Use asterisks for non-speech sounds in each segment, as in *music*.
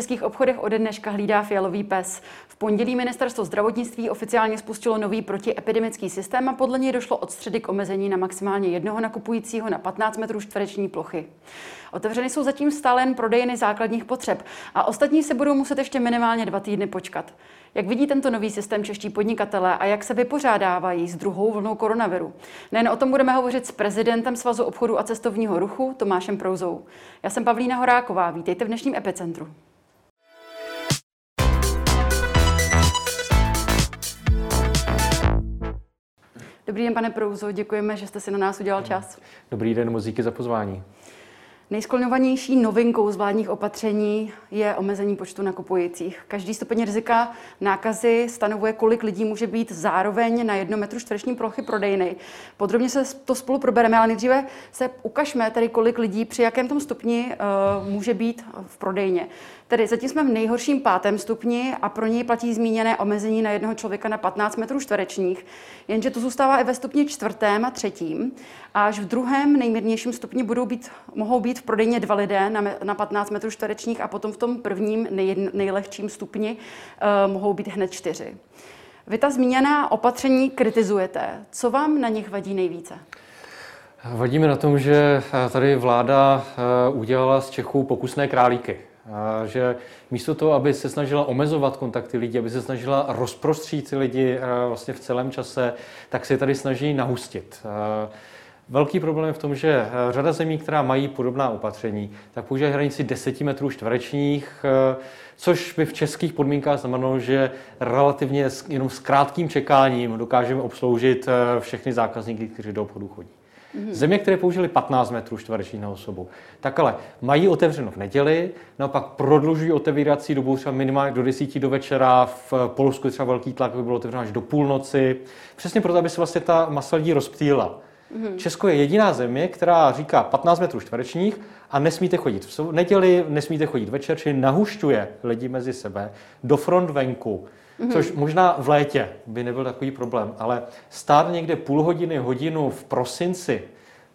českých obchodech ode dneška hlídá fialový pes. V pondělí ministerstvo zdravotnictví oficiálně spustilo nový protiepidemický systém a podle něj došlo od středy k omezení na maximálně jednoho nakupujícího na 15 metrů čtvereční plochy. Otevřeny jsou zatím stále jen prodejny základních potřeb a ostatní se budou muset ještě minimálně dva týdny počkat. Jak vidí tento nový systém čeští podnikatelé a jak se vypořádávají s druhou vlnou koronaviru? Nejen o tom budeme hovořit s prezidentem Svazu obchodu a cestovního ruchu Tomášem Prouzou. Já jsem Pavlína Horáková, vítejte v dnešním Epicentru. Dobrý den, pane Prouzo, děkujeme, že jste si na nás udělal čas. Dobrý den, moc díky za pozvání. Nejskloňovanější novinkou z vládních opatření je omezení počtu nakupujících. Každý stupeň rizika nákazy stanovuje, kolik lidí může být zároveň na jednom metru čtvereční plochy prodejny. Podrobně se to spolu probereme, ale nejdříve se ukažme tady, kolik lidí při jakém tom stupni uh, může být v prodejně. Tedy zatím jsme v nejhorším pátém stupni a pro něj platí zmíněné omezení na jednoho člověka na 15 metrů čtverečních, jenže to zůstává i ve stupni čtvrtém a třetím. Až v druhém nejmírnějším stupni budou být, mohou být v prodejně dva lidé na, na 15 metrů čtverečních a potom v tom prvním nej, nejlehčím stupni uh, mohou být hned čtyři. Vy ta zmíněná opatření kritizujete. Co vám na nich vadí nejvíce? Vadíme na tom, že tady vláda eh, udělala z Čechů pokusné králíky. Že místo toho, aby se snažila omezovat kontakty lidí, aby se snažila rozprostřít lidi vlastně v celém čase, tak se tady snaží nahustit. Velký problém je v tom, že řada zemí, která mají podobná opatření, tak používají hranici 10 metrů čtverečních, což by v českých podmínkách znamenalo, že relativně jenom s krátkým čekáním dokážeme obsloužit všechny zákazníky, kteří do obchodu chodí. Mm-hmm. Země, které použili 15 metrů čtverečních na osobu, tak ale mají otevřeno v neděli, naopak prodlužují otevírací dobu třeba minimálně do 10 do večera, v Polsku je třeba velký tlak, aby bylo otevřeno až do půlnoci, přesně proto, aby se vlastně ta masa lidí rozptýla. Mm-hmm. Česko je jediná země, která říká 15 metrů čtverečních a nesmíte chodit v neděli, nesmíte chodit večer, čili nahušťuje lidi mezi sebe do front venku mm-hmm. což možná v létě by nebyl takový problém, ale stát někde půl hodiny, hodinu v prosinci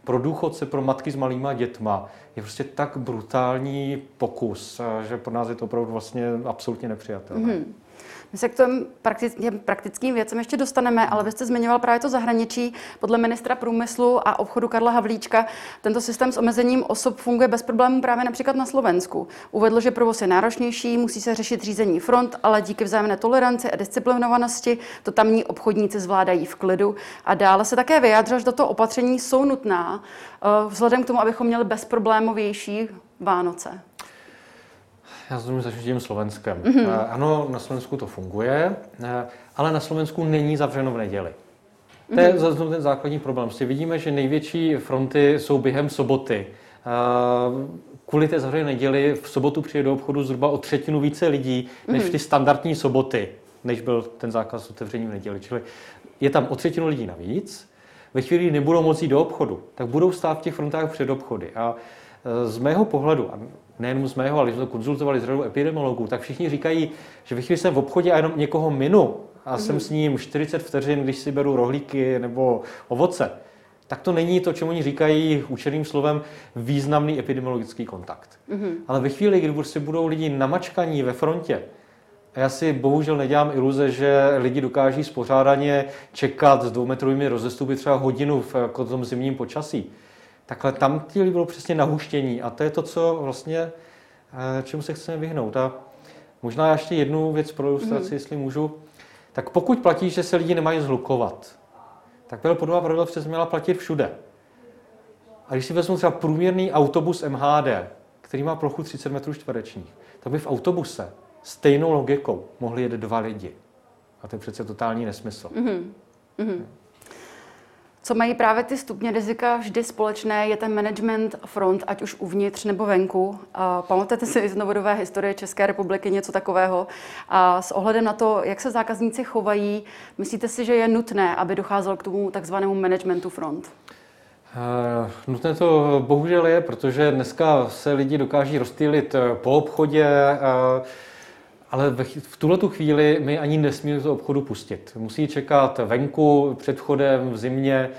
pro důchodce, pro matky s malýma dětma je prostě tak brutální pokus, že pro nás je to opravdu vlastně absolutně nepřijatelné. Mm-hmm. My se k těm praktickým věcem ještě dostaneme, ale vy jste zmiňoval právě to zahraničí. Podle ministra průmyslu a obchodu Karla Havlíčka tento systém s omezením osob funguje bez problémů právě například na Slovensku. Uvedl, že provoz je náročnější, musí se řešit řízení front, ale díky vzájemné toleranci a disciplinovanosti to tamní obchodníci zvládají v klidu. A dále se také vyjádřil, že tato opatření jsou nutná eh, vzhledem k tomu, abychom měli bezproblémovější Vánoce. Já jsem začnu tím Slovenskem. Mm-hmm. Ano, na Slovensku to funguje, eh, ale na Slovensku není zavřeno v neděli. To je mm-hmm. ten základní problém. Prostě vidíme, že největší fronty jsou během soboty. Eh, kvůli té zavřené neděli v sobotu přijde do obchodu zhruba o třetinu více lidí, než v ty standardní soboty, než byl ten zákaz otevření v neděli. Čili je tam o třetinu lidí navíc. Ve chvíli, kdy nebudou moci do obchodu, tak budou stát v těch frontách před obchody. A z mého pohledu, a nejen z mého, ale když jsme to konzultovali s řadou epidemiologů, tak všichni říkají, že ve chvíli jsem v obchodě a jenom někoho minu a mm. jsem s ním 40 vteřin, když si beru rohlíky nebo ovoce, tak to není to, čemu oni říkají učeným slovem významný epidemiologický kontakt. Mm-hmm. Ale ve chvíli, kdy prostě budou lidi namačkaní ve frontě, a já si bohužel nedělám iluze, že lidi dokáží spořádaně čekat s dvoumetrovými rozestupy třeba hodinu v jako tom zimním počasí, takhle tam ti lidi bylo přesně nahuštění a to je to, co vlastně, eh, čemu se chceme vyhnout. A možná ještě jednu věc pro ilustraci, mm. jestli můžu. Tak pokud platí, že se lidi nemají zhlukovat, tak byla podobná pravidla přes měla platit všude. A když si vezmu třeba průměrný autobus MHD, který má plochu 30 metrů čtverečních, tak by v autobuse stejnou logikou mohli jet dva lidi. A to je přece totální nesmysl. Mm-hmm. Mm-hmm. Co mají právě ty stupně rizika vždy společné, je ten management front, ať už uvnitř nebo venku. Pamatujete si z novodové historie České republiky něco takového? A s ohledem na to, jak se zákazníci chovají, myslíte si, že je nutné, aby docházelo k tomu takzvanému managementu front? Uh, nutné to bohužel je, protože dneska se lidi dokáží rozstýlit eh, po obchodě, uh, ale v tuhle tu chvíli my ani nesmíme do obchodu pustit. Musí čekat venku, před vchodem, v zimě.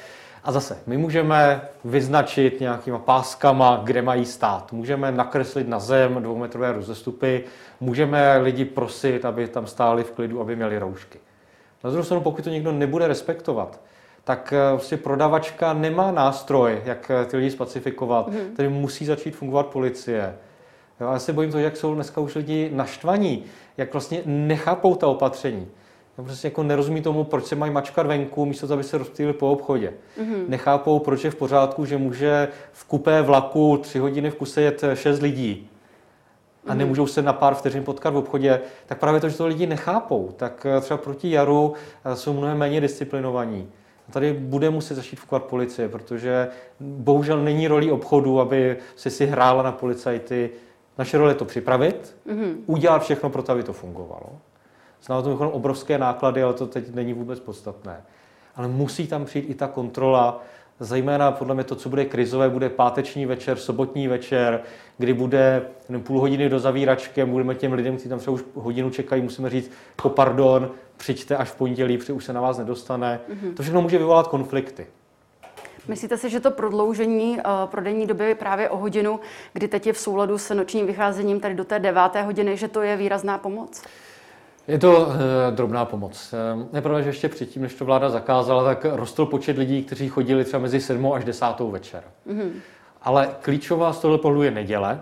A zase, my můžeme vyznačit nějakýma páskama, kde mají stát. Můžeme nakreslit na zem dvoumetrové rozestupy, můžeme lidi prosit, aby tam stáli v klidu, aby měli roušky. Na druhou stranu, pokud to někdo nebude respektovat, tak vlastně prodavačka nemá nástroj, jak eh, ty lidi spacifikovat. Mm-hmm. Tedy musí začít fungovat policie. Jo, já se bojím toho, jak jsou dneska už lidi naštvaní, jak vlastně nechápou ta opatření. Já prostě jako nerozumí tomu, proč se mají mačkat venku, místo aby se rozptýlili po obchodě. Mm-hmm. Nechápou, proč je v pořádku, že může v kupé vlaku tři hodiny v kuse jet šest lidí a mm-hmm. nemůžou se na pár vteřin potkat v obchodě, tak právě to, že to lidi nechápou, tak třeba proti jaru jsou mnohem méně disciplinovaní. Tady bude muset začít fungovat policie, protože bohužel není roli obchodu, aby se si hrála na policajty. Naše role je to připravit, mm-hmm. udělat všechno pro to, aby to fungovalo. Znamená to obrovské náklady, ale to teď není vůbec podstatné. Ale musí tam přijít i ta kontrola, zejména podle mě to, co bude krizové, bude páteční večer, sobotní večer, kdy bude půl hodiny do zavíračky a budeme těm lidem, kteří tam třeba už hodinu čekají, musíme říct, jako pardon, přijďte až v pondělí, protože už se na vás nedostane. Mm-hmm. To všechno může vyvolat konflikty. Myslíte si, že to prodloužení uh, prodejní doby právě o hodinu, kdy teď je v souladu s nočním vycházením tady do té deváté hodiny, že to je výrazná pomoc? Je to e, drobná pomoc. E, je pravda, že ještě předtím, než to vláda zakázala, tak rostl počet lidí, kteří chodili třeba mezi 7 až 10 večer. Mm-hmm. Ale klíčová z tohle pohledu je neděle,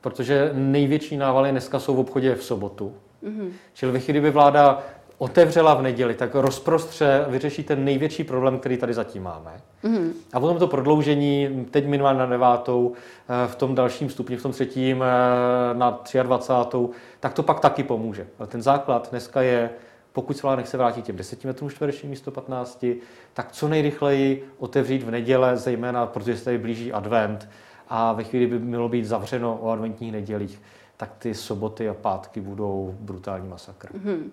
protože největší návaly dneska jsou v obchodě v sobotu. Mm-hmm. Čili ve chvíli, by vláda otevřela v neděli, tak rozprostře vyřeší ten největší problém, který tady zatím máme. Mm-hmm. A potom to prodloužení, teď minimálně na devátou, eh, v tom dalším stupni, v tom třetím eh, na 23. tak to pak taky pomůže. Ale ten základ dneska je, pokud se vláda nechce vrátit těm 10 metrům čtverečním místo 15, tak co nejrychleji otevřít v neděle, zejména protože se tady blíží advent a ve chvíli by mělo být zavřeno o adventních nedělích, tak ty soboty a pátky budou brutální masakr. Mm-hmm.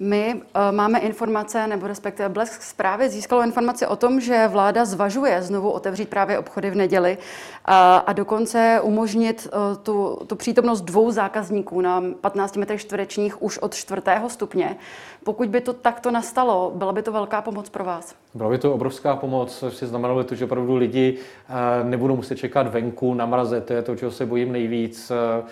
My uh, máme informace, nebo respektive Blesk zprávy získalo informaci o tom, že vláda zvažuje znovu otevřít právě obchody v neděli a, a dokonce umožnit uh, tu, tu přítomnost dvou zákazníků na 15 metrech čtverečních už od čtvrtého stupně. Pokud by to takto nastalo, byla by to velká pomoc pro vás? Byla by to obrovská pomoc, si znamenalo by to, že opravdu lidi uh, nebudou muset čekat venku na mraze, to je to, čeho se bojím nejvíc. Uh,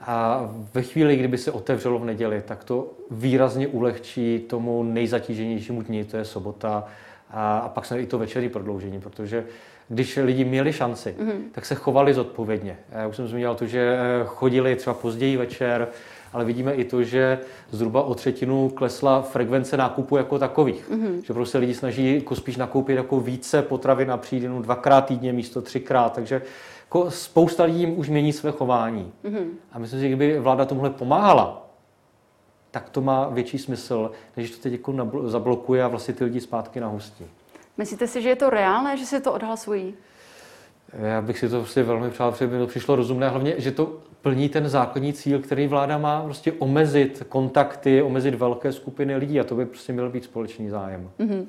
a ve chvíli, kdyby se otevřelo v neděli, tak to výrazně ulehčí tomu nejzatíženějšímu dni, to je sobota, a, a pak se i to večerní prodloužení, protože když lidi měli šanci, mm-hmm. tak se chovali zodpovědně. Já už jsem zmínil to, že chodili třeba později večer, ale vidíme i to, že zhruba o třetinu klesla frekvence nákupu jako takových. Mm-hmm. Že prostě lidi snaží jako spíš nakoupit jako více potravin a přijít jenom dvakrát týdně místo třikrát. Takže jako spousta lidí už mění své chování. Mm-hmm. A myslím si, že kdyby vláda tomuhle pomáhala, tak to má větší smysl, než to teď jako zablokuje a vlastně ty lidi zpátky nahustí. Myslíte si, že je to reálné, že si to odhlasují? Já bych si to prostě velmi přál, protože by to přišlo rozumné, hlavně, že to plní ten základní cíl, který vláda má, prostě omezit kontakty, omezit velké skupiny lidí a to by prostě měl být společný zájem. Mm-hmm.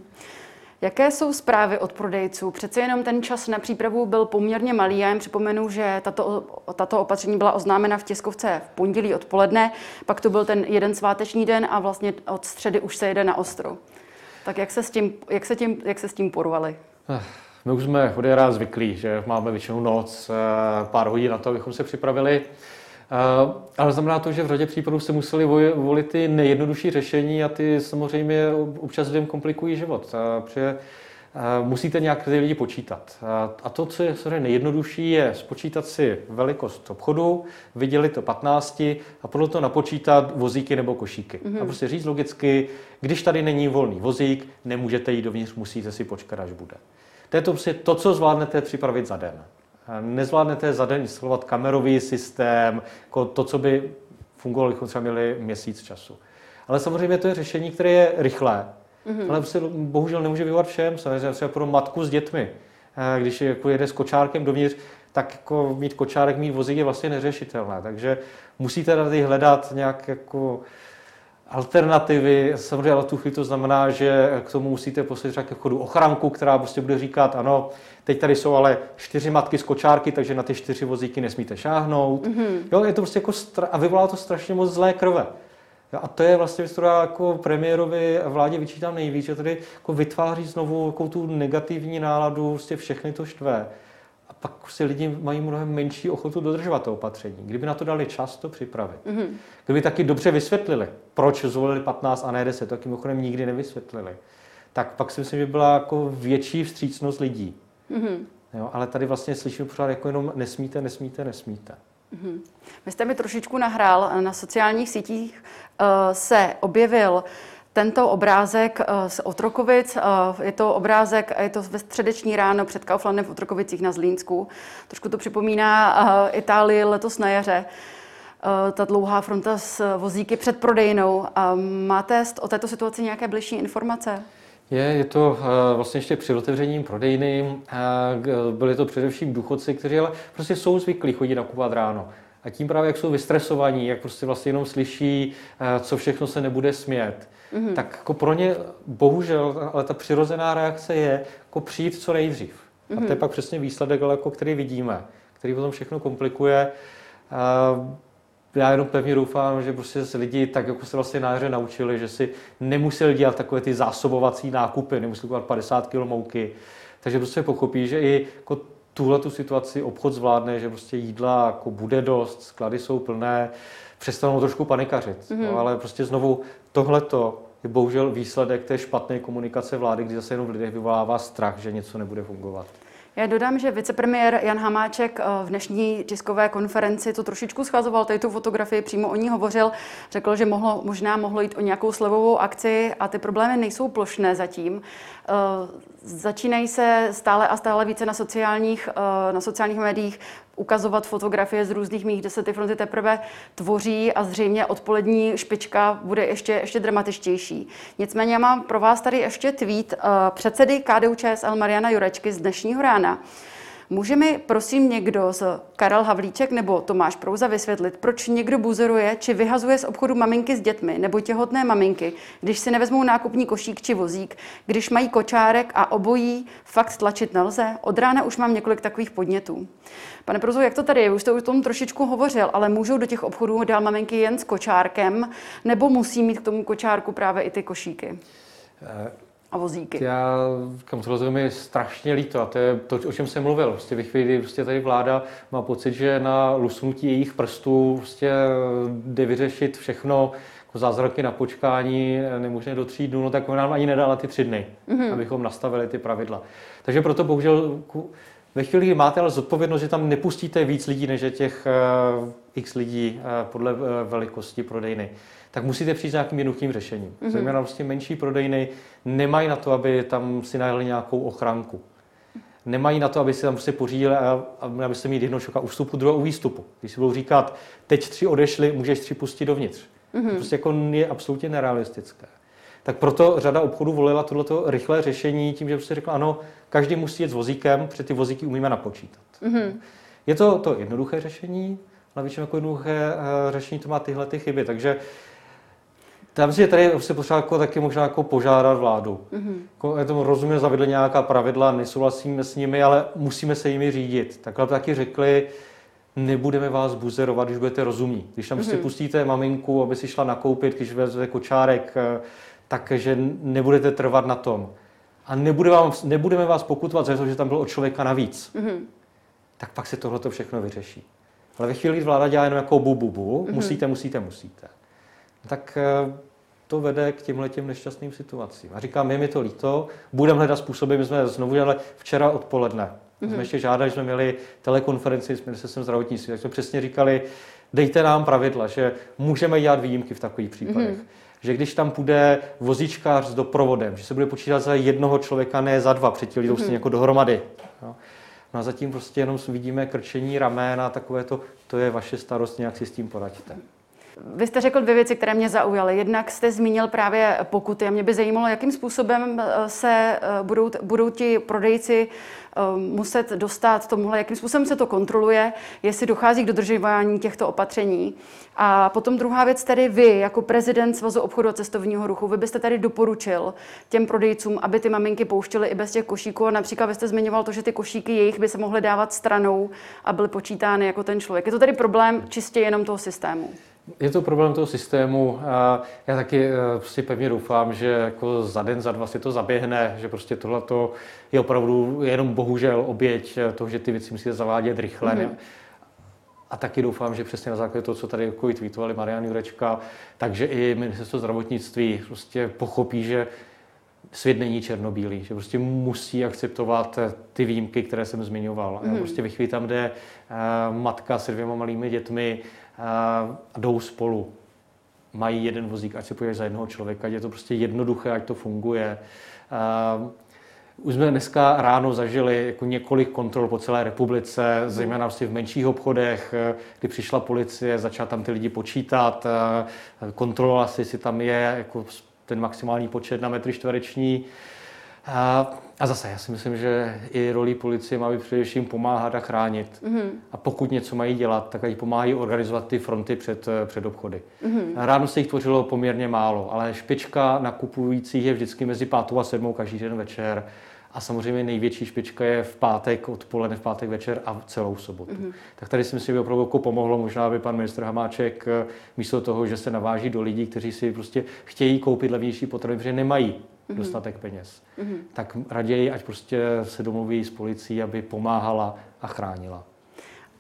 Jaké jsou zprávy od prodejců? Přece jenom ten čas na přípravu byl poměrně malý. Já jen připomenu, že tato, tato opatření byla oznámena v tiskovce v pondělí odpoledne, pak to byl ten jeden sváteční den a vlastně od středy už se jede na ostro. Tak jak se s tím, jak se tím, jak se s tím porvali? Eh, my už jsme rád zvyklí, že máme většinou noc, eh, pár hodin na to, abychom se připravili. Eh, ale znamená to, že v řadě případů se museli volit ty nejjednodušší řešení a ty samozřejmě občas lidem komplikují život. Protože eh, musíte nějak ty lidi počítat. A to, co je nejjednodušší, je spočítat si velikost obchodu, vydělit to 15 a podle toho napočítat vozíky nebo košíky. Mm-hmm. A prostě říct logicky, když tady není volný vozík, nemůžete jít dovnitř, musíte si počkat, až bude. To je to, prostě to co zvládnete připravit za den. Nezvládnete za den instalovat kamerový systém, jako to, co by fungovalo, kdybychom třeba měli měsíc času. Ale samozřejmě to je řešení, které je rychlé, mm-hmm. ale prostě bohužel nemůže vyvolat všem. Samozřejmě třeba pro matku s dětmi, když jako jede s kočárkem dovnitř, tak jako mít kočárek, mít vozík je vlastně neřešitelné. Takže musíte tady hledat nějak jako alternativy. Samozřejmě ale tu chvíli to znamená, že k tomu musíte poslat třeba ke chodu ochranku, která prostě bude říkat, ano, teď tady jsou ale čtyři matky z kočárky, takže na ty čtyři vozíky nesmíte šáhnout. Mm-hmm. Jo, je to prostě jako stra- a vyvolá to strašně moc zlé krve. A to je vlastně věc, která jako premiérovi a vládě vyčítám nejvíc, že tady jako vytváří znovu jako tu negativní náladu, vlastně všechny to štve. A pak si lidi mají mnohem menší ochotu dodržovat to opatření. Kdyby na to dali čas to připravit. Mm-hmm. Kdyby taky dobře vysvětlili, proč zvolili 15 a ne 10, to mimochodem nikdy nevysvětlili, tak pak si myslím, že byla jako větší vstřícnost lidí. Mm-hmm. Jo, ale tady vlastně slyším pořád jako jenom nesmíte, nesmíte, nesmíte. Mm-hmm. Vy jste mi trošičku nahrál, na sociálních sítích uh, se objevil tento obrázek uh, z Otrokovic. Uh, je to obrázek, je to ve středeční ráno před Kauflandem v Otrokovicích na Zlínsku. Trošku to připomíná uh, Itálii letos na jaře. Ta dlouhá fronta s vozíky před prodejnou. Máte o této situaci nějaké bližší informace? Je, je to vlastně ještě před otevřením prodejny. Byli to především důchodci, kteří ale prostě jsou zvyklí chodit nakupovat ráno. A tím právě, jak jsou vystresovaní, jak prostě vlastně jenom slyší, uh, co všechno se nebude smět, mm-hmm. tak jako pro ně bohužel, ale ta přirozená reakce je jako přijít co nejdřív. Mm-hmm. A to je mhm. pak přesně výsledek, jako který vidíme, který potom všechno komplikuje. Já jenom pevně doufám, že prostě se lidi tak jako se vlastně na naučili, že si nemuseli dělat takové ty zásobovací nákupy, nemuseli kupovat 50 kg mouky, takže prostě pochopí, že i jako tuhle tu situaci obchod zvládne, že prostě jídla jako bude dost, sklady jsou plné, přestanou trošku panikařit. Mm-hmm. No, ale prostě znovu tohleto je bohužel výsledek té špatné komunikace vlády, kdy zase jenom v lidech vyvolává strach, že něco nebude fungovat. Já dodám, že vicepremiér Jan Hamáček eh, v dnešní tiskové konferenci to trošičku schazoval, tady tu fotografii, přímo o ní hovořil, řekl, že mohlo, možná mohlo jít o nějakou slevovou akci a ty problémy nejsou plošné zatím. Eh, začínají se stále a stále více na sociálních, eh, na sociálních médiích ukazovat fotografie z různých míst, kde se ty fronty teprve tvoří a zřejmě odpolední špička bude ještě, ještě dramatičtější. Nicméně já mám pro vás tady ještě tweet uh, předsedy KDU ČSL Mariana Jurečky z dnešního rána. Může mi prosím někdo z Karel Havlíček nebo Tomáš Prouza vysvětlit, proč někdo buzeruje či vyhazuje z obchodu maminky s dětmi nebo těhotné maminky, když si nevezmou nákupní košík či vozík, když mají kočárek a obojí fakt tlačit nelze? Od rána už mám několik takových podnětů. Pane Prouzo, jak to tady je? Už jste o tom trošičku hovořil, ale můžou do těch obchodů dál maminky jen s kočárkem, nebo musí mít k tomu kočárku právě i ty košíky? Uh a vozíky. Já kam to mi strašně líto a to je to, o čem jsem mluvil. Prostě ve chvíli, kdy prostě tady vláda má pocit, že na lusnutí jejich prstů prostě jde vyřešit všechno, jako zázraky na počkání, nemožné do tří dnů, no tak nám ani nedala ty tři dny, mm-hmm. abychom nastavili ty pravidla. Takže proto bohužel ve chvíli, kdy máte ale zodpovědnost, že tam nepustíte víc lidí, než je těch uh, x lidí uh, podle uh, velikosti prodejny, tak musíte přijít s nějakým jednoduchým řešením. Mm-hmm. Zejména prostě menší prodejny nemají na to, aby tam si najeli nějakou ochranku. Nemají na to, aby si tam prostě pořídili a aby se mít jednoho člověka u vstupu, druhého u výstupu. Když si budou říkat, teď tři odešli, můžeš tři pustit dovnitř. Mm-hmm. To prostě jako je absolutně nerealistické. Tak proto řada obchodů volila tohleto rychlé řešení tím, že prostě řekla, ano, každý musí jet s vozíkem, protože ty vozíky umíme napočítat. Mm-hmm. Je to to jednoduché řešení, ale většinou jako jednoduché uh, řešení to má tyhle ty chyby. Takže myslím, že tady se potřeba jako taky možná jako požádat vládu. Mm-hmm. Jako, já tomu rozumím, zavedli nějaká pravidla, nesouhlasíme s nimi, ale musíme se jimi řídit. Takhle taky řekli, nebudeme vás buzerovat, když budete rozumní. Když tam mm-hmm. prostě pustíte maminku, aby si šla nakoupit, když vezete kočárek, eh, takže nebudete trvat na tom. A nebude vám, nebudeme vás pokutovat za to, že tam byl od člověka navíc. Mm-hmm. Tak pak se tohle všechno vyřeší. Ale ve chvíli, kdy vláda dělá jenom jako bu, bu, bu, mm-hmm. musíte, musíte, musíte, tak eh, to vede k těmhle těm nešťastným situacím. A říkám, je mi to líto, budeme hledat způsoby, my jsme znovu dělali včera odpoledne. Mm-hmm. Jsme ještě žádali, že jsme měli telekonferenci s ministerstvem zdravotnictví, tak jsme přesně říkali, dejte nám pravidla, že můžeme dělat výjimky v takových případech. Mm-hmm. Že když tam půjde vozíčkář s doprovodem, že se bude počítat za jednoho člověka, ne za dva, předtím lidé mm-hmm. jako dohromady. Jo. No a zatím prostě jenom vidíme krčení ramen a takové to, to je vaše starost, nějak si s tím poradíte. Vy jste řekl dvě věci, které mě zaujaly. Jednak jste zmínil právě pokuty a mě by zajímalo, jakým způsobem eh, se eh, budou, budou ti prodejci eh, muset dostat tomuhle, jakým způsobem se to kontroluje, jestli dochází k dodržování těchto opatření. A potom druhá věc, tedy vy, jako prezident Svazu obchodu a cestovního ruchu, vy byste tady doporučil těm prodejcům, aby ty maminky pouštěly i bez těch košíků. A například vy jste zmiňoval to, že ty košíky jejich by se mohly dávat stranou a byly počítány jako ten člověk. Je to tedy problém čistě jenom toho systému? Je to problém toho systému. Já taky si pevně doufám, že jako za den, za dva si to zaběhne, že prostě tohle je opravdu jenom bohužel oběť toho, že ty věci musíte zavádět rychle. Mm-hmm. A taky doufám, že přesně na základě toho, co tady jako tweetovali Marian Jurečka, takže i ministerstvo zdravotnictví prostě pochopí, že svět není černobílý, že prostě musí akceptovat ty výjimky, které jsem zmiňoval. Mm. Prostě ve chvíli tam, kde matka se dvěma malými dětmi uh, jdou spolu, mají jeden vozík, ať se pojeď za jednoho člověka, je to prostě jednoduché, ať to funguje. Už jsme dneska ráno zažili jako několik kontrol po celé republice, zejména vlastně v menších obchodech, kdy přišla policie, začala tam ty lidi počítat, kontrolovala si, jestli tam je jako ten maximální počet na metry čtvereční. A, a zase, já si myslím, že i roli policie má být především pomáhat a chránit. Mm-hmm. A pokud něco mají dělat, tak ať pomáhají organizovat ty fronty před, před obchody. Mm-hmm. Ráno se jich tvořilo poměrně málo, ale špička nakupujících je vždycky mezi pátou a sedmou každý den večer. A samozřejmě největší špička je v pátek odpoledne, v pátek večer a celou sobotu. Mm-hmm. Tak tady si myslím, že by opravdu jako pomohlo možná, aby pan ministr Hamáček eh, místo toho, že se naváží do lidí, kteří si prostě chtějí koupit levnější potraviny, protože nemají. Dostatek peněz, mm-hmm. tak raději, ať prostě se domluví s policií, aby pomáhala a chránila.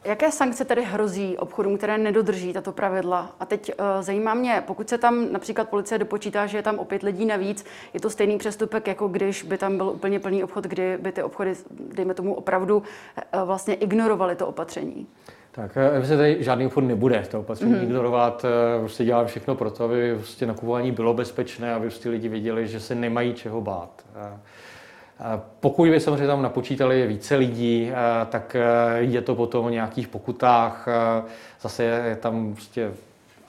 Jaké sankce tedy hrozí obchodům, které nedodrží tato pravidla? A teď uh, zajímá mě, pokud se tam například policie dopočítá, že je tam opět lidí navíc, je to stejný přestupek, jako když by tam byl úplně plný obchod, kdy by ty obchody, dejme tomu, opravdu uh, vlastně ignorovaly to opatření? Tak se tady žádný obchod nebude to opatření mm. ignorovat. Prostě dělá všechno pro to, aby prostě nakupování bylo bezpečné, aby prostě lidi věděli, že se nemají čeho bát. Pokud by samozřejmě tam napočítali více lidí, tak je to potom o nějakých pokutách. Zase je tam prostě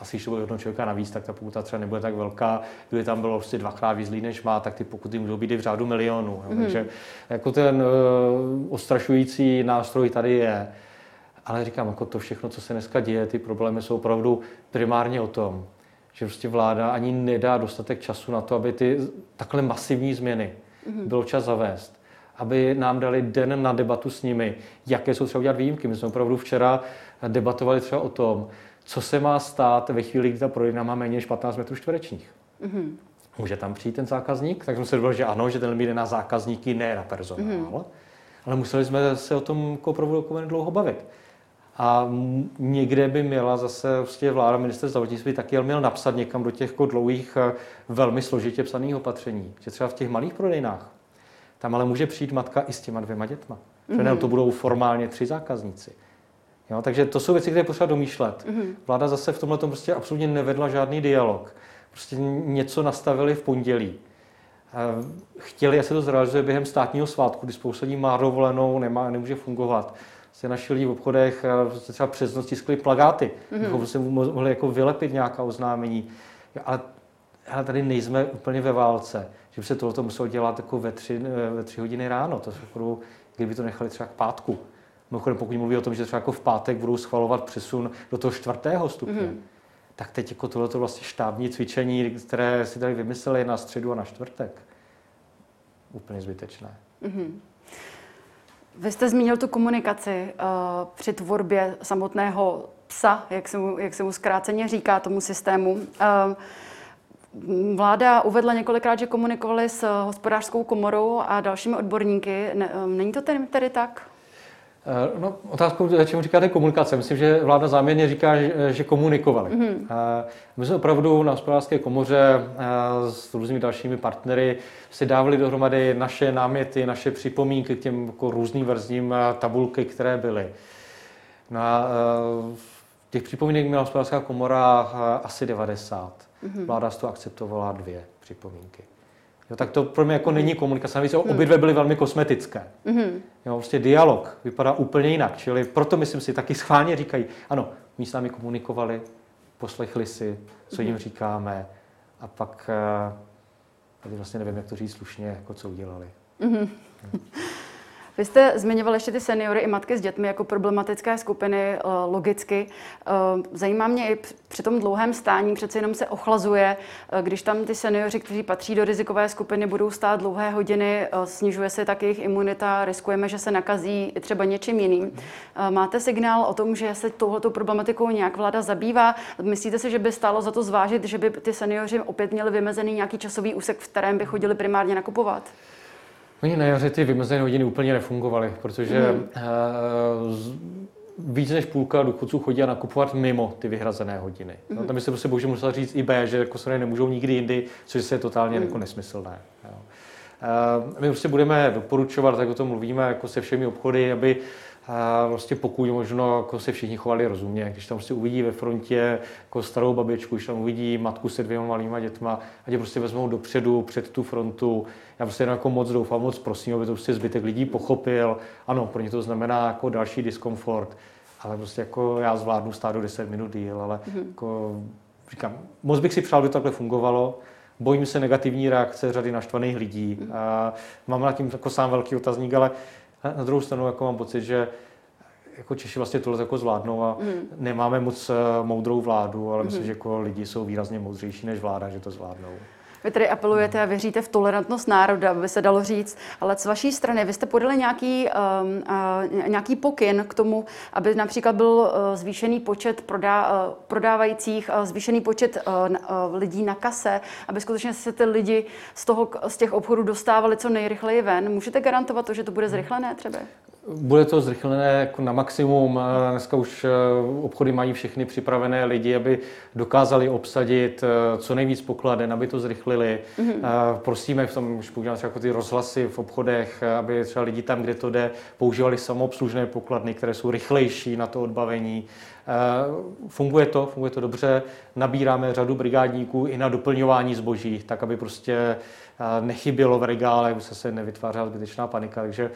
asi když to bude jednoho člověka navíc, tak ta pokuta třeba nebude tak velká. Kdyby tam bylo prostě dvakrát víc než má, tak ty pokuty můžou být i v řádu milionů. Mm. Takže jako ten uh, ostrašující nástroj tady je. Ale říkám, jako to všechno, co se dneska děje, ty problémy jsou opravdu primárně o tom, že prostě vláda ani nedá dostatek času na to, aby ty takhle masivní změny mm-hmm. bylo čas zavést. Aby nám dali den na debatu s nimi, jaké jsou třeba udělat výjimky. My jsme opravdu včera debatovali třeba o tom, co se má stát ve chvíli, kdy ta prodejna má méně než 15 metrů čtverečních. Mm-hmm. Může tam přijít ten zákazník? Tak jsme se dovolili, že ano, že ten limit je na zákazníky, ne na personál. Mm-hmm. Ale museli jsme se o tom jako opravdu dlouho bavit. A někde by měla zase vlastně vláda, minister zdravotnictví taky měl napsat někam do těch jako dlouhých, eh, velmi složitě psaných opatření. Že třeba v těch malých prodejnách, tam ale může přijít matka i s těma dvěma dětma. Mm-hmm. to budou formálně tři zákazníci. Jo, takže to jsou věci, které je potřeba domýšlet. Mm-hmm. Vláda zase v tomhle prostě absolutně nevedla žádný dialog. Prostě něco nastavili v pondělí. Eh, chtěli, asi to zrealizuje během státního svátku, kdy spousta lidí má dovolenou, nemá, nemůže fungovat se naši lidi v obchodech prostě třeba přes noc tiskli plagáty, mm-hmm. se mohli jako vylepit nějaká oznámení. Ale, ale tady nejsme úplně ve válce, že by se tohle muselo dělat jako ve tři, eh, ve tři hodiny ráno. To jsou kdyby to nechali třeba k pátku. Mimochodem, pokud mluví o tom, že třeba jako v pátek budou schvalovat přesun do toho čtvrtého stupně, mm-hmm. tak teď jako tohle vlastně štábní cvičení, které si tady vymysleli na středu a na čtvrtek, úplně zbytečné. Mm-hmm. Vy jste zmínil tu komunikaci uh, při tvorbě samotného psa, jak se, mu, jak se mu zkráceně říká tomu systému. Uh, Vláda uvedla několikrát, že komunikovali s hospodářskou komorou a dalšími odborníky. Eh, není to tedy, tedy tak? Eh, no, otázkou, čemu říkáte komunikace. Myslím, že vláda záměrně říká, že, že komunikovali. Mm-hmm. My jsme opravdu na hospodářské komoře eh, s různými dalšími partnery si dávali dohromady naše náměty, naše připomínky k těm jako různým verzním tabulky, které byly. No a těch připomínek měla hospodářská komora asi 90. Mm-hmm. Vláda z toho akceptovala dvě připomínky. Jo, tak to pro mě jako není komunikace. Navíc hmm. obě dvě byly velmi kosmetické. Mm-hmm. Jo, prostě dialog vypadá úplně jinak. Čili proto myslím si, taky schválně říkají, ano, my s námi komunikovali, poslechli si, co jim mm-hmm. říkáme a pak eh, tady vlastně nevím, jak to říct slušně, jako co udělali. Mm-hmm. *laughs* Vy jste zmiňoval ještě ty seniory i matky s dětmi jako problematické skupiny, eh, logicky. Eh, zajímá mě i při tom dlouhém stání, přece jenom se ochlazuje, eh, když tam ty seniori, kteří patří do rizikové skupiny, budou stát dlouhé hodiny, snižuje se tak jejich imunita, riskujeme, že se nakazí i třeba něčím jiným. Máte signál o tom, že se touhletou problematikou nějak vláda zabývá? Myslíte si, že by stálo za to zvážit, že by ty seniori opět měli vymezený nějaký časový úsek, v kterém by chodili primárně nakupovat? Oni na jaře ty vymezené hodiny úplně nefungovaly, protože mm. víc než půlka důchodců chodí nakupovat mimo ty vyhrazené hodiny. Mm. No, tam by se prostě bohužel musel říct i B, že jako se nemůžou nikdy jindy, což je totálně mm. jako nesmyslné. Jo. Uh, my prostě budeme doporučovat, tak o tom mluvíme jako se všemi obchody, aby a vlastně pokud možno jako se všichni chovali rozumně. Když tam prostě uvidí ve frontě jako starou babičku, když tam uvidí matku se dvěma malýma dětma, ať je prostě vezmou dopředu, před tu frontu. Já prostě jenom jako moc doufám, moc prosím, aby to prostě zbytek lidí pochopil. Ano, pro ně to znamená jako další diskomfort, ale prostě jako já zvládnu stát do 10 minut díl, ale mm-hmm. jako říkám, moc bych si přál, aby to takhle fungovalo. Bojím se negativní reakce řady naštvaných lidí. Mm-hmm. A mám na tím jako sám velký otazník, ale na druhou stranu jako mám pocit, že jako Češi vlastně tohle jako zvládnou a mm. nemáme moc eh, moudrou vládu, ale mm. myslím, že jako lidi jsou výrazně moudřejší než vláda, že to zvládnou. Vy tedy apelujete a věříte v tolerantnost národa, by se dalo říct, ale z vaší strany vy jste podali nějaký, um, uh, nějaký pokyn k tomu, aby například byl uh, zvýšený počet prodá, uh, prodávajících, uh, zvýšený počet uh, uh, lidí na kase, aby skutečně se ty lidi z, toho, z těch obchodů dostávali co nejrychleji ven. Můžete garantovat to, že to bude zrychlené třeba? Bude to zrychlené jako na maximum. Dneska už eh, obchody mají všechny připravené lidi, aby dokázali obsadit eh, co nejvíc pokladen, aby to zrychlili. Mm-hmm. Prosíme v tom, už používáme jako ty rozhlasy v obchodech, aby třeba lidi tam, kde to jde, používali samoobslužné pokladny, které jsou rychlejší na to odbavení. Funguje to, funguje to dobře. Nabíráme řadu brigádníků i na doplňování zboží, tak aby prostě nechybělo v regále, aby se se nevytvářela zbytečná panika. Takže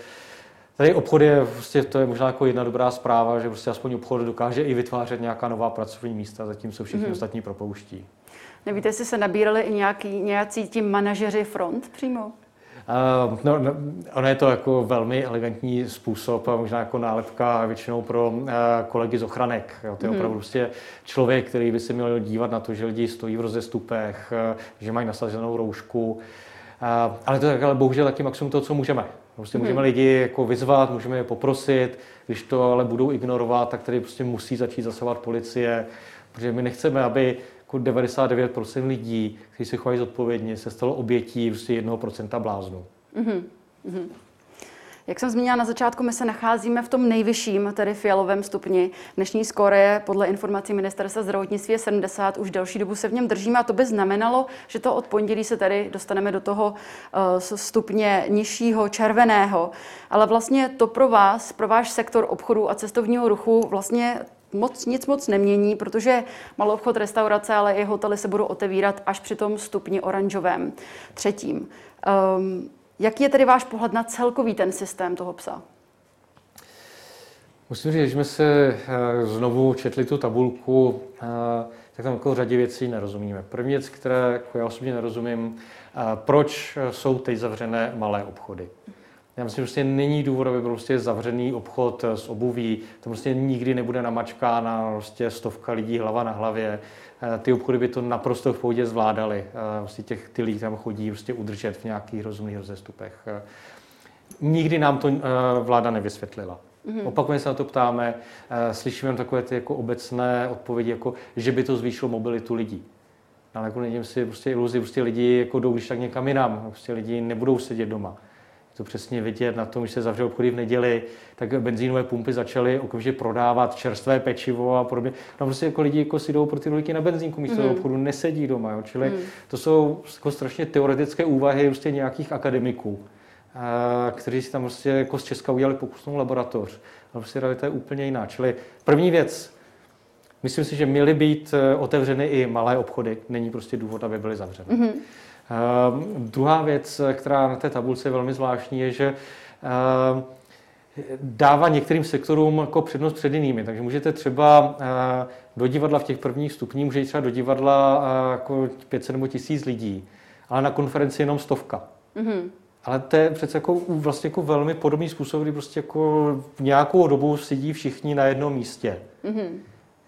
Tady obchod je, prostě, to je možná jako jedna dobrá zpráva, že prostě aspoň obchod dokáže i vytvářet nějaká nová pracovní místa, zatímco všichni mm-hmm. ostatní propouští. Nevíte, jestli se nabírali i nějaký, nějací ti manažeři front přímo? Uh, no, no, ono je to jako velmi elegantní způsob a možná jako nálepka většinou pro uh, kolegy z ochranek. Jo. To je mm. opravdu prostě člověk, který by se měl dívat na to, že lidi stojí v rozestupech, uh, že mají nasazenou roušku. Uh, ale to je ale bohužel taky maximum toho, co můžeme. Prostě můžeme hmm. lidi jako vyzvat, můžeme je poprosit, když to ale budou ignorovat, tak tady prostě musí začít zasahovat policie, protože my nechceme, aby jako 99% lidí, kteří se chovají zodpovědně, se stalo obětí prostě 1% bláznů. Mm-hmm. Mm-hmm. Jak jsem zmínila na začátku, my se nacházíme v tom nejvyšším, tedy fialovém stupni. Dnešní skóre je podle informací ministerstva zdravotnictví je 70, už další dobu se v něm držíme a to by znamenalo, že to od pondělí se tady dostaneme do toho uh, stupně nižšího, červeného. Ale vlastně to pro vás, pro váš sektor obchodu a cestovního ruchu vlastně moc, nic moc nemění, protože malou obchod, restaurace, ale i hotely se budou otevírat až při tom stupni oranžovém, třetím. Um, Jaký je tedy váš pohled na celkový ten systém toho psa? Musím říct, že jsme se eh, znovu četli tu tabulku, eh, tak tam jako řadě věcí nerozumíme. První věc, které jako já osobně nerozumím, eh, proč jsou teď zavřené malé obchody. Já myslím, že prostě není důvod, aby byl prostě zavřený obchod s obuví. To prostě nikdy nebude namačkána prostě stovka lidí hlava na hlavě. Eh, ty obchody by to naprosto v pohodě zvládaly. Prostě těch, ty lidi tam chodí prostě udržet v nějakých rozumných rozestupech. Eh, nikdy nám to vláda nevysvětlila. Mm-hmm. Opakovaně se na to ptáme, slyšíme takové ty jako obecné odpovědi, jako že by to zvýšilo mobilitu lidí. Ale jako nedělím si prostě iluzi, prostě lidi jako jdou když tak někam jinam, prostě lidi nebudou sedět doma. To přesně vidět na tom, že se zavřel obchody v neděli, tak benzínové pumpy začaly okamžitě prodávat čerstvé pečivo a podobně. No prostě jako lidi jako si jdou pro ty rohlíky na benzínku místo mm. obchodu, nesedí doma. Jo? Čili mm. to jsou jako strašně teoretické úvahy prostě nějakých akademiků, kteří si tam prostě jako z Česka udělali pokusnou laboratoř. Ale prostě realita je úplně jiná. Čili první věc, myslím si, že měly být eh, otevřeny i malé obchody. Není prostě důvod, aby byly zavřeny. Mm-hmm. Ehm, druhá věc, která na té tabulce je velmi zvláštní, je, že ehm, dává některým sektorům jako přednost před jinými. Takže můžete třeba eh, do divadla v těch prvních stupních, můžete třeba do divadla eh, jako 500 nebo 1000 lidí, ale na konferenci jenom stovka. Mm-hmm. Ale to je přece jako, vlastně jako velmi podobný způsob, kdy prostě jako nějakou dobu sedí všichni na jednom místě. Mm-hmm.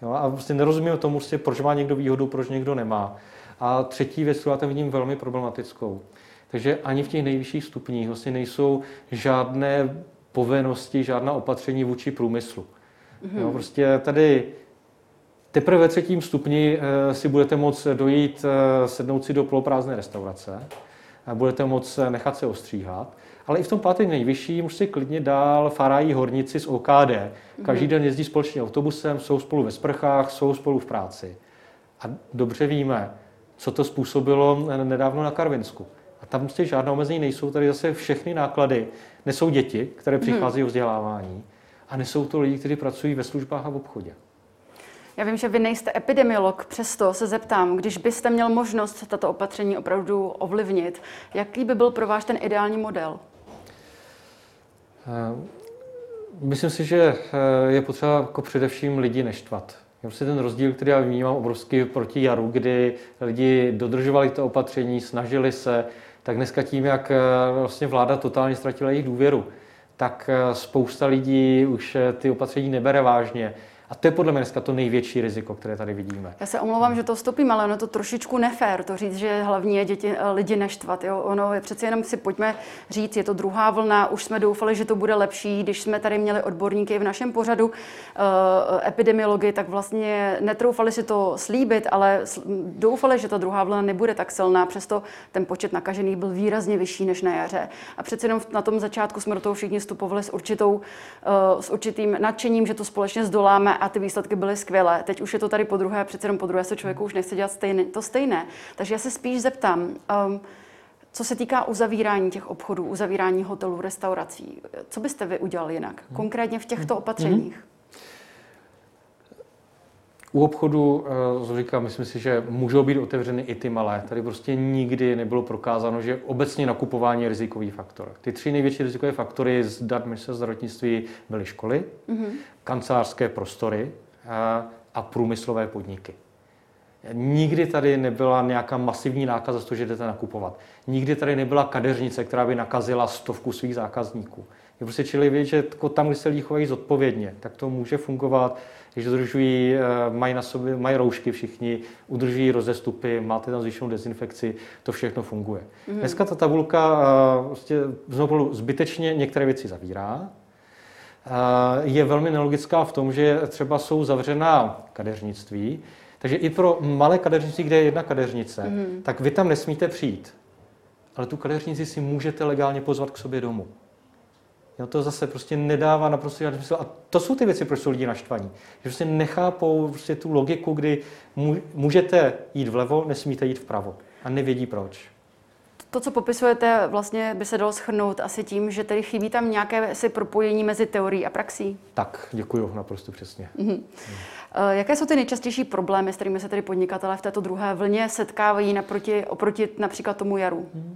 Jo, a vlastně nerozumím tomu, prostě, proč má někdo výhodu, proč někdo nemá. A třetí věc, kterou já tam vidím velmi problematickou. Takže ani v těch nejvyšších stupních vlastně nejsou žádné povinnosti, žádná opatření vůči průmyslu. Mm-hmm. Jo, prostě tady teprve ve třetím stupni e, si budete moct dojít, e, sednout si do poloprázdné restaurace, a budete moct nechat se ostříhat. Ale i v tom pátém nejvyšším už si klidně dál farají horníci z OKD. Každý mm-hmm. den jezdí společně autobusem, jsou spolu ve sprchách, jsou spolu v práci. A dobře víme, co to způsobilo nedávno na Karvinsku. A tam prostě žádná omezení nejsou, tady zase všechny náklady nesou děti, které mhm. přicházejí hmm. o vzdělávání a nesou to lidi, kteří pracují ve službách a v obchodě. Já vím, že vy nejste epidemiolog, přesto se zeptám, když byste měl možnost tato opatření opravdu ovlivnit, jaký by byl pro vás ten ideální model? Eh, myslím si, že eh, je potřeba jako především lidi neštvat. Prostě ten rozdíl, který já vnímám obrovský proti jaru, kdy lidi dodržovali to opatření, snažili se, tak dneska tím, jak eh, vlastně vláda totálně ztratila jejich důvěru, tak spousta lidí už ty opatření nebere vážně. A to je podle mě dneska to největší riziko, které tady vidíme. Já se omlouvám, že to vstupím, ale ono to trošičku nefér, to říct, že hlavní je děti, eh, lidi neštvat. Jo? Ono je přeci jenom si pojďme říct, je to druhá vlna, už jsme doufali, že to bude lepší, když jsme tady měli odborníky v našem pořadu uh, epidemiology, tak vlastně netroufali si to slíbit, ale doufali, že ta druhá vlna nebude tak silná, přesto ten počet nakažených byl výrazně vyšší než na jaře. A přeci jenom na tom začátku jsme do toho všichni vstupovali s, určitou, uh, s určitým nadšením, že to společně zdoláme a ty výsledky byly skvělé. Teď už je to tady po druhé, přece jenom po druhé se člověku už nechce dělat stejné, to stejné. Takže já se spíš zeptám, um, co se týká uzavírání těch obchodů, uzavírání hotelů, restaurací, co byste vy udělali jinak, konkrétně v těchto opatřeních? Mm-hmm. U obchodu, eh, říkám, myslím si, že můžou být otevřeny i ty malé. Tady prostě nikdy nebylo prokázáno, že obecně nakupování je rizikový faktor. Ty tři největší rizikové faktory z dat ministerstva zdravotnictví byly školy, mm-hmm. kancelářské prostory a, eh, a průmyslové podniky. Nikdy tady nebyla nějaká masivní nákaza z toho, že jdete nakupovat. Nikdy tady nebyla kadeřnice, která by nakazila stovku svých zákazníků. Je prostě čili vědět, že tam, kde se lidi chovají zodpovědně, tak to může fungovat když dodržují, eh, mají na sobě, mají roušky všichni, udržují rozestupy, máte tam zvýšenou dezinfekci, to všechno funguje. Mm. Dneska ta tabulka vlastně znovu zbytečně některé věci zavírá. Eh, je velmi nelogická v tom, že třeba jsou zavřená kadeřnictví, takže i pro malé kadeřnictví, kde je jedna kadeřnice, mm. tak vy tam nesmíte přijít. Ale tu kadeřnici si můžete legálně pozvat k sobě domů. Jo, to zase prostě nedává naprosto žádný smysl. A to jsou ty věci, proč jsou lidi naštvaní. Že prostě nechápou prostě tu logiku, kdy můžete jít vlevo, nesmíte jít vpravo. A nevědí proč. To, co popisujete, vlastně by se dalo schrnout asi tím, že tedy chybí tam nějaké si propojení mezi teorií a praxí. Tak, děkuji, naprosto přesně. Mm-hmm. Jaké jsou ty nejčastější problémy, s kterými se tedy podnikatelé v této druhé vlně setkávají naproti, oproti například tomu jaru? Mm-hmm.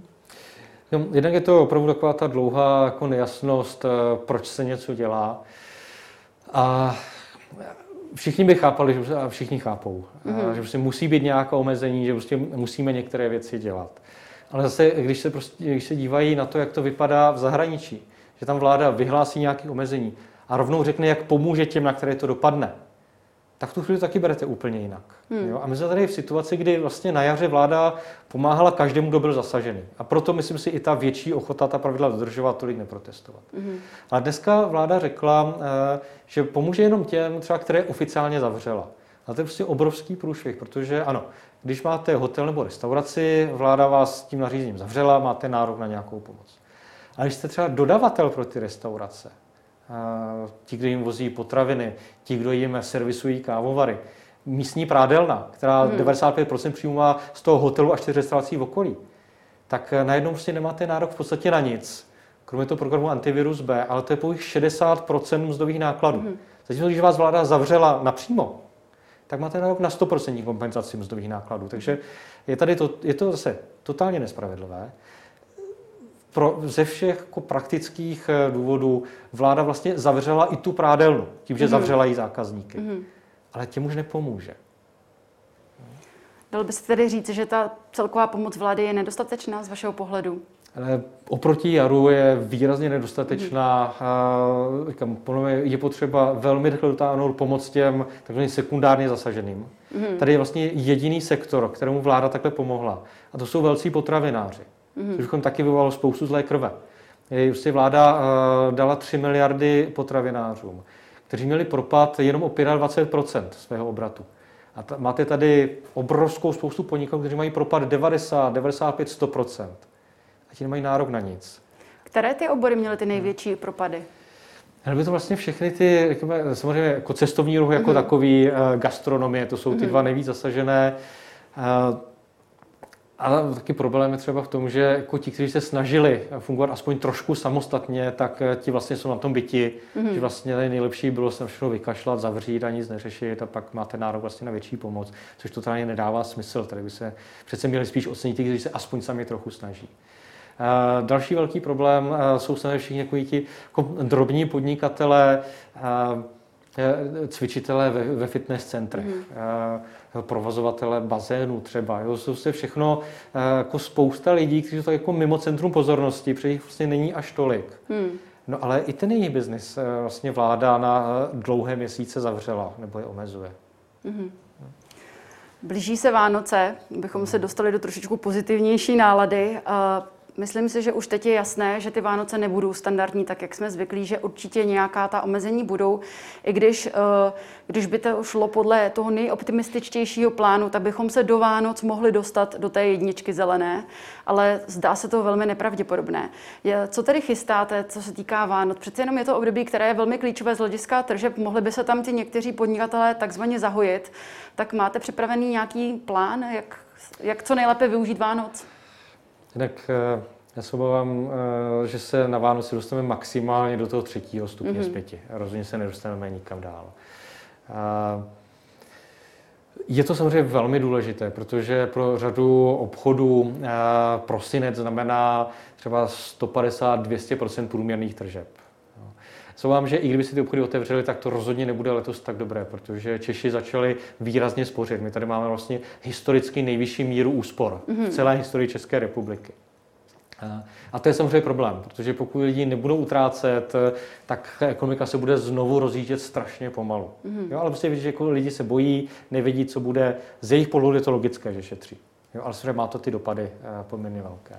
No, jednak je to opravdu taková ta dlouhá jako nejasnost, eh, proč se něco dělá. A všichni by chápali, že a všichni chápou, mm-hmm. že prostě musí být nějaká omezení, že prostě musíme některé věci dělat. Ale zase, když se, prostě, když se dívají na to, jak to vypadá v zahraničí, že tam vláda vyhlásí nějaké omezení a rovnou řekne, jak pomůže těm, na které to dopadne, tak tu chvíli taky berete úplně jinak. Hmm. Jo? A my jsme tady v situaci, kdy vlastně na jaře vláda pomáhala každému, kdo byl zasažený. A proto myslím si i ta větší ochota ta pravidla dodržovat, tolik neprotestovat. Hmm. Ale dneska vláda řekla, eh, že pomůže jenom těm, třeba, které oficiálně zavřela. A to je prostě obrovský průšvih, protože ano, když máte hotel nebo restauraci, vláda vás tím nařízením zavřela, máte nárok na nějakou pomoc. Ale když jste třeba dodavatel pro ty restaurace, ti, kdo jim vozí potraviny, ti, kdo jim servisují kávovary. Místní prádelna, která hmm. 95% příjmu má z toho hotelu a čtyř restaurací v okolí, tak najednou prostě nemáte nárok v podstatě na nic, kromě toho programu Antivirus B, ale to je pouhých 60% mzdových nákladů. Hmm. Zatímco, když vás vláda zavřela napřímo, tak máte nárok na 100% kompenzaci mzdových nákladů. Takže je tady to, je to zase totálně nespravedlivé pro, ze všech jako praktických eh, důvodů vláda vlastně zavřela i tu prádelnu, tím, že mm-hmm. zavřela i zákazníky. Mm-hmm. Ale těm už nepomůže. Dal byste tedy říct, že ta celková pomoc vlády je nedostatečná z vašeho pohledu? Ale oproti jaru je výrazně nedostatečná. Mm. Je potřeba velmi rychle dotáhnout pomoc těm takzvaným sekundárně zasaženým. Mm. Tady je vlastně jediný sektor, kterému vláda takhle pomohla. A to jsou velcí potravináři. Mm. Což bychom taky vyvolalo spoustu zlé krve. Prostě vláda dala 3 miliardy potravinářům, kteří měli propad jenom o 25% svého obratu. A ta, máte tady obrovskou spoustu podniků, kteří mají propad 90, 95, 100 a ti nemají nárok na nic. Které ty obory měly ty největší propady? by to vlastně všechny ty, řekněme, samozřejmě jako cestovní ruch jako mm-hmm. takový, eh, gastronomie, to jsou ty mm-hmm. dva nejvíc zasažené. Ale taky problém je třeba v tom, že jako ti, kteří se snažili fungovat aspoň trošku samostatně, tak eh, ti vlastně jsou na tom byti, mm-hmm. že vlastně nejlepší bylo se všechno vykašlat, zavřít a nic neřešit a pak máte nárok vlastně na větší pomoc, což to tady nedává smysl. Tady by se přece měli spíš ocenit ti, kteří se aspoň sami trochu snaží. Eh, další velký problém eh, jsou samozřejmě všichni jako ti jako drobní podnikatele, eh, cvičitele ve, ve fitness centrech, mm. Provozovatele bazénů třeba. Jo, jsou se všechno jako spousta lidí, kteří jsou tak jako mimo centrum pozornosti, protože jich vlastně není až tolik. Mm. No ale i ten její biznis vlastně vláda na dlouhé měsíce zavřela nebo je omezuje. Mm. Blíží se Vánoce, bychom se dostali do trošičku pozitivnější nálady. Myslím si, že už teď je jasné, že ty Vánoce nebudou standardní, tak jak jsme zvyklí, že určitě nějaká ta omezení budou. I když, eh, když by to šlo podle toho nejoptimističtějšího plánu, tak bychom se do Vánoc mohli dostat do té jedničky zelené, ale zdá se to velmi nepravděpodobné. Co tedy chystáte, co se týká Vánoc? Přece jenom je to období, které je velmi klíčové z hlediska tržeb. Mohli by se tam ty někteří podnikatelé takzvaně zahojit. Tak máte připravený nějaký plán, jak, jak co nejlépe využít Vánoc? Tak eh, já se obávám, eh, že se na Vánoci dostaneme maximálně do toho třetího stupně mm-hmm. z pěti. Rozhodně se nedostaneme nikam dál. Je to samozřejmě velmi důležité, protože pro řadu obchodů eh, prosinec znamená třeba 150-200% průměrných tržeb. Vám, že i kdyby si ty obchody otevřely, tak to rozhodně nebude letos tak dobré, protože Češi začali výrazně spořit. My tady máme vlastně historicky nejvyšší míru úspor mm-hmm. v mhm. celé historii České republiky. A to je samozřejmě problém, protože pokud lidi nebudou utrácet, tak ekonomika se bude znovu rozjíždět strašně pomalu. Mm-hmm. Jo, ale prostě vidíte, že jako lidi se bojí, nevědí, co bude. Z jejich pohledu je to logické, že šetří. Jo, ale samozřejmě má to ty dopady uh, poměrně velké.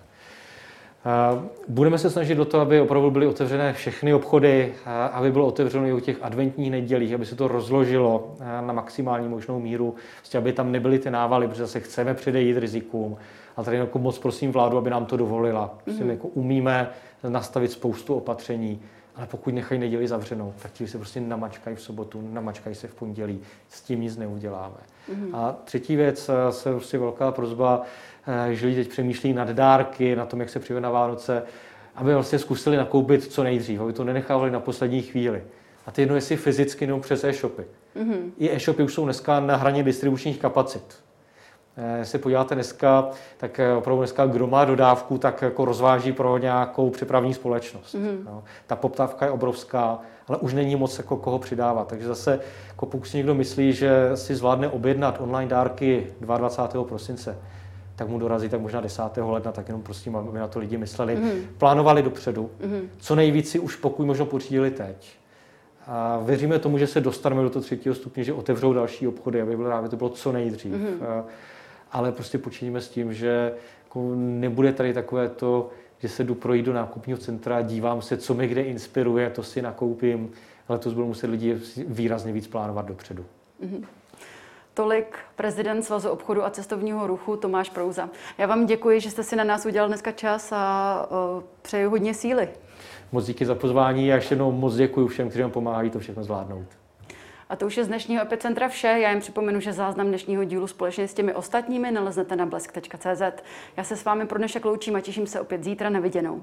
Budeme se snažit do toho, aby opravdu byly otevřené všechny obchody, aby bylo otevřeno i u těch adventních nedělích, aby se to rozložilo na maximální možnou míru, prostě aby tam nebyly ty návaly, protože zase chceme předejít rizikům. A tady jako moc prosím vládu, aby nám to dovolila. Prostě mm-hmm. jako umíme nastavit spoustu opatření, ale pokud nechají neděli zavřenou, tak ti se prostě namačkají v sobotu, namačkají se v pondělí, s tím nic neuděláme. Mm-hmm. A třetí věc, se prostě velká prozba, že lidi teď přemýšlí nad dárky, na tom, jak se přijde na Vánoce, aby vlastně zkusili nakoupit co nejdřív, aby to nenechávali na poslední chvíli. A ty jedno jestli fyzicky nebo přes e-shopy. Mm-hmm. I e-shopy už jsou dneska na hraně distribučních kapacit. Eh, se podíváte dneska, tak eh, opravdu dneska kdo má dodávku, tak jako rozváží pro nějakou přepravní společnost. Mm-hmm. No, ta poptávka je obrovská, ale už není moc jako koho přidávat. Takže zase, jako pokud si někdo myslí, že si zvládne objednat online dárky 22. prosince, tak mu dorazí tak možná 10. ledna, tak jenom prosím, aby na to lidi mysleli. Mm-hmm. Plánovali dopředu. Mm-hmm. Co nejvíc si už pokud možno pořídili teď. A věříme tomu, že se dostaneme do toho třetího stupně, že otevřou další obchody, aby, bylo, aby to bylo co nejdřív. Mm-hmm ale prostě počíníme s tím, že jako nebude tady takové to, že se jdu projít do nákupního centra, dívám se, co mi kde inspiruje, to si nakoupím. Ale to budou muset lidi výrazně víc plánovat dopředu. Mm-hmm. Tolik prezident Svazu obchodu a cestovního ruchu Tomáš Prouza. Já vám děkuji, že jste si na nás udělal dneska čas a přeju hodně síly. Moc díky za pozvání a ještě jednou moc děkuji všem, kteří nám pomáhají to všechno zvládnout. A to už je z dnešního Epicentra vše. Já jen připomenu, že záznam dnešního dílu společně s těmi ostatními naleznete na blesk.cz. Já se s vámi pro dnešek loučím a těším se opět zítra na viděnou.